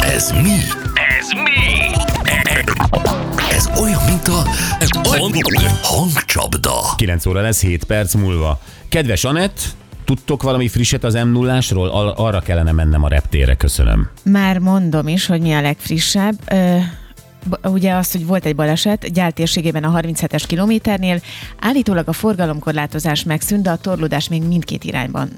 Ez mi? Ez mi? Ez olyan, mint a hangcsapda. 9 óra lesz 7 perc múlva. Kedves Anett, tudtok valami frisset az m 0 Al- arra kellene mennem a reptére, köszönöm. Már mondom is, hogy mi a legfrissebb. Ö, ugye az, hogy volt egy baleset Gyál a 37-es kilométernél, állítólag a forgalomkorlátozás megszűnt, de a torlódás még mindkét irányban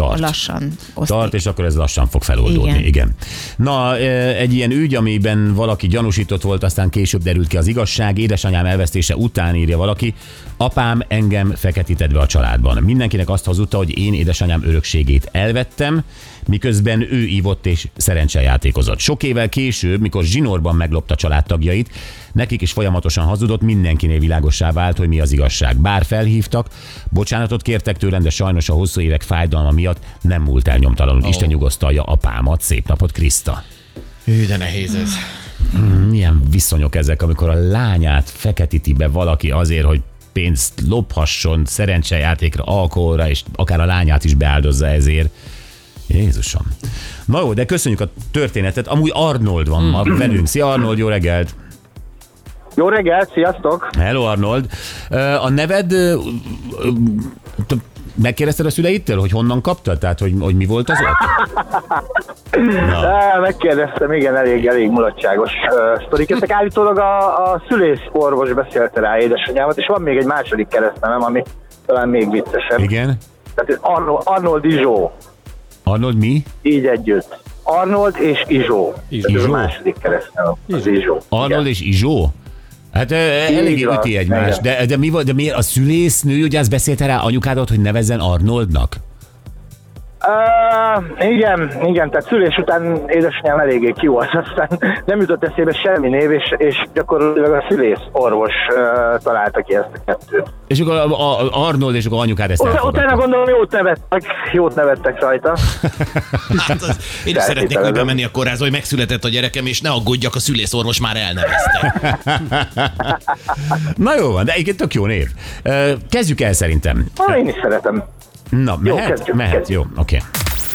Tart. lassan osztik. Tart, és akkor ez lassan fog feloldódni. Igen. Igen. Na, e, egy ilyen ügy, amiben valaki gyanúsított volt, aztán később derült ki az igazság. Édesanyám elvesztése után írja valaki, apám engem feketített be a családban. Mindenkinek azt hazudta, hogy én édesanyám örökségét elvettem, miközben ő ívott és szerencsejátékozott. Sok évvel később, mikor zsinórban meglopta családtagjait, nekik is folyamatosan hazudott, mindenkinél világossá vált, hogy mi az igazság. Bár felhívtak, bocsánatot kértek tőlem, de sajnos a hosszú évek fájdalma miatt nem múlt el nyomtalanul. Isten nyugosztalja apámat. Szép napot, Kriszta. Hű, de nehéz ez. Milyen viszonyok ezek, amikor a lányát feketíti be valaki azért, hogy pénzt lophasson szerencsejátékra, alkoholra, és akár a lányát is beáldozza ezért. Jézusom. Na jó, de köszönjük a történetet. Amúgy Arnold van ma velünk. Szia Arnold, jó reggelt! Jó reggelt, sziasztok! Hello Arnold. A neved... Megkérdezted a szüleittől, hogy honnan kaptad? Tehát, hogy, hogy mi volt az ott? Á, megkérdeztem, igen, elég, elég mulatságos uh, sztorik. Ezek állítólag a, a szülész orvos beszélte rá édesanyámat, és van még egy második keresztnevem, ami talán még viccesebb. Igen? Tehát Arnold, Arnold Izsó, Arnold mi? így együtt. Arnold és Izsó. Izsó. Ez a második keresztnevem, Izsó. Arnold és Izsó? Hát van, üti egymást, de, de, mi de miért a szülésznő, ugye azt beszélte rá anyukádat, hogy nevezzen Arnoldnak? Uh, igen, igen, tehát szülés után édesanyám eléggé ki volt, aztán nem jutott eszébe semmi név, és, és gyakorlatilag a szülész orvos uh, találta ki ezt a kettőt. És akkor a, a, a Arnold és akkor anyukád ezt Utána elfogadta. gondolom jót nevettek, jót nevettek rajta. Hát az, én is szeretnék úgy bemenni a kórházba, hogy megszületett a gyerekem, és ne aggódjak, a szülészorvos már elnevezte. Na jó van, de egyébként tök jó név. Kezdjük el szerintem. Ha, én is szeretem. Na, mehet? kezdjük, mehet, kezdjük. jó, oké.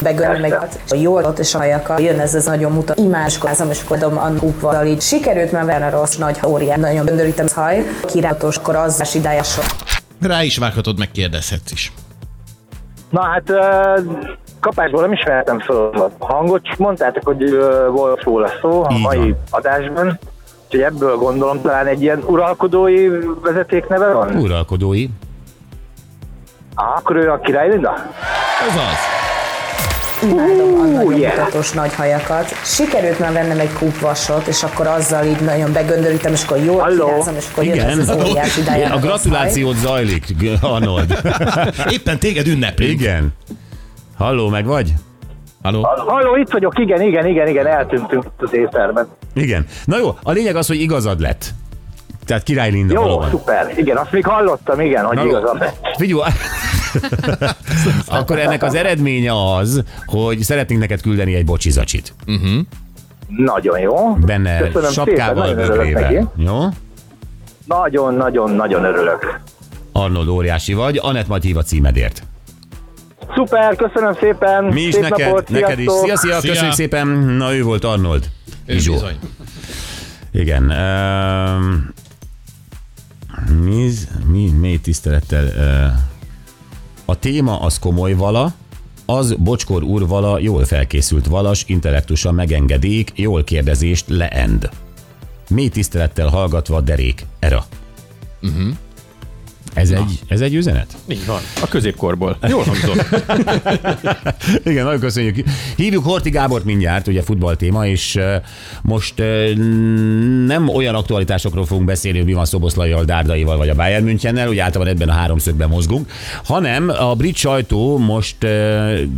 begölni meg a jól ott és a hajakkal. Jön ez az nagyon mutat imáskozom, és kodom a kúpval így. Sikerült már Werner rossz nagy órián, nagyon göndörítem haj. Királyos, akkor az idájas Rá is vághatod, megkérdezhetsz is. Na hát uh, kapásból nem is vehetem fel a hangot, csak mondtátok, hogy uh, volt róla szó a Így mai van. adásban. Úgyhogy ebből gondolom talán egy ilyen uralkodói vezetékneve van? Uralkodói. Akkor ő a király Linda? Ez az. imádom a nagyon yeah. mutatós nagy hajakat. Sikerült már vennem egy kúpvasot, és akkor azzal így nagyon begöndörítem, és akkor jól Halló? kirázom, és akkor jön Igen. ez az óriás idájas A gratulációt zajlik, Arnold. Éppen téged ünneplünk. Igen. Halló, meg vagy? Halló? Halló, itt vagyok, igen, igen, igen, igen, eltűntünk itt az étterben. Igen. Na jó, a lényeg az, hogy igazad lett. Tehát Király Linda Jó, valóban. szuper. Igen, azt még hallottam, igen, hogy Na, igazam. Figyelj, akkor ennek az eredménye az, hogy szeretnénk neked küldeni egy bocsizacsit. Nagyon jó. Benne Köszönöm szépen, sapkával, nagyon örülök neki. bögrével. Jó? Nagyon, nagyon, nagyon örülök. Arnold óriási vagy, Anett majd hív a címedért. Szuper, köszönöm szépen. Mi is Szép neked, napot, neked is. sziasztok. Szia, szia, Szia. köszönjük szépen. Na, ő volt Arnold. Ő bizony. Igen. Um, mi, mi, mély tisztelettel. Uh, a téma az komoly vala, az Bocskor úr vala, jól felkészült valas, intellektusan megengedék, jól kérdezést leend. Mély tisztelettel hallgatva derék, era. Uh-huh. Ez, egy, ez egy üzenet? Így van. A középkorból. Jól hangzott. Igen, nagyon köszönjük. Hívjuk Horti Gábort mindjárt, ugye futball téma, és most nem olyan aktualitásokról fogunk beszélni, hogy mi van Szoboszlaival, Dárdaival vagy a Bayern Münchennel, ugye általában ebben a háromszögben mozgunk, hanem a brit sajtó most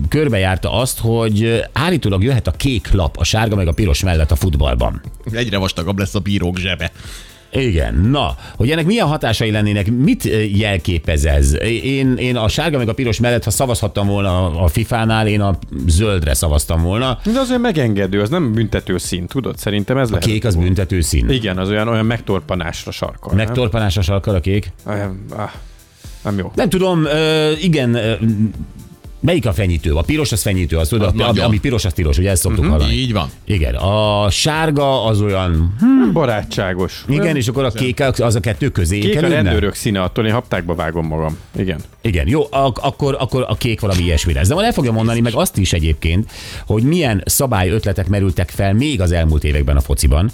körbejárta azt, hogy állítólag jöhet a kék lap, a sárga meg a piros mellett a futballban. Egyre vastagabb lesz a bírók zsebe. Igen, na, hogy ennek milyen hatásai lennének, mit eh, jelképez ez? Én, én a sárga meg a piros mellett, ha szavazhattam volna a FIFA-nál, én a zöldre szavaztam volna. De az olyan megengedő, az nem büntető szín, tudod? Szerintem ez A lehet. kék az büntető szín. Igen, az olyan, olyan megtorpanásra sarkal. Megtorpanásra sarkal a kék? Ah, nem jó. Nem tudom, igen, Melyik a fenyítő? A piros az fenyítő, az tudod, Az ami, piros, az tilos, ugye ezt szoktuk Mhm, hallani. így van. Igen, a sárga az olyan, Barátságos. igen, és akkor a kék az a kettő közé Kék a rendőrök színe, attól én haptákba vágom magam. Igen. Igen, jó, ak- akkor, akkor a kék valami ilyesmi lesz. De majd el fogja mondani meg azt is egyébként, hogy milyen szabályötletek merültek fel még az elmúlt években a fociban,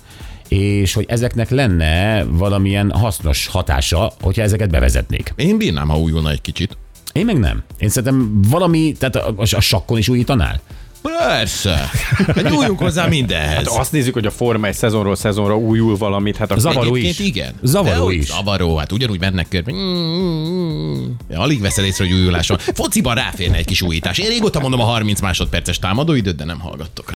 és hogy ezeknek lenne valamilyen hasznos hatása, hogyha ezeket bevezetnék. Én bírnám, ha újulna egy kicsit. Én meg nem. Én szerintem valami, tehát a, a, a sakkon is újítanál? Persze. Hát nyúljunk hozzá mindenhez. Hát azt nézzük, hogy a Forma egy szezonról szezonra újul valamit, hát akkor Zavaró is. igen. Zavaró De is. Zavaró, hát ugyanúgy mennek körbe. Ja, alig veszed észre, hogy újulás van. Fociban ráférne egy kis újítás. Én régóta mondom a 30 másodperces támadóidőt, de nem hallgattok.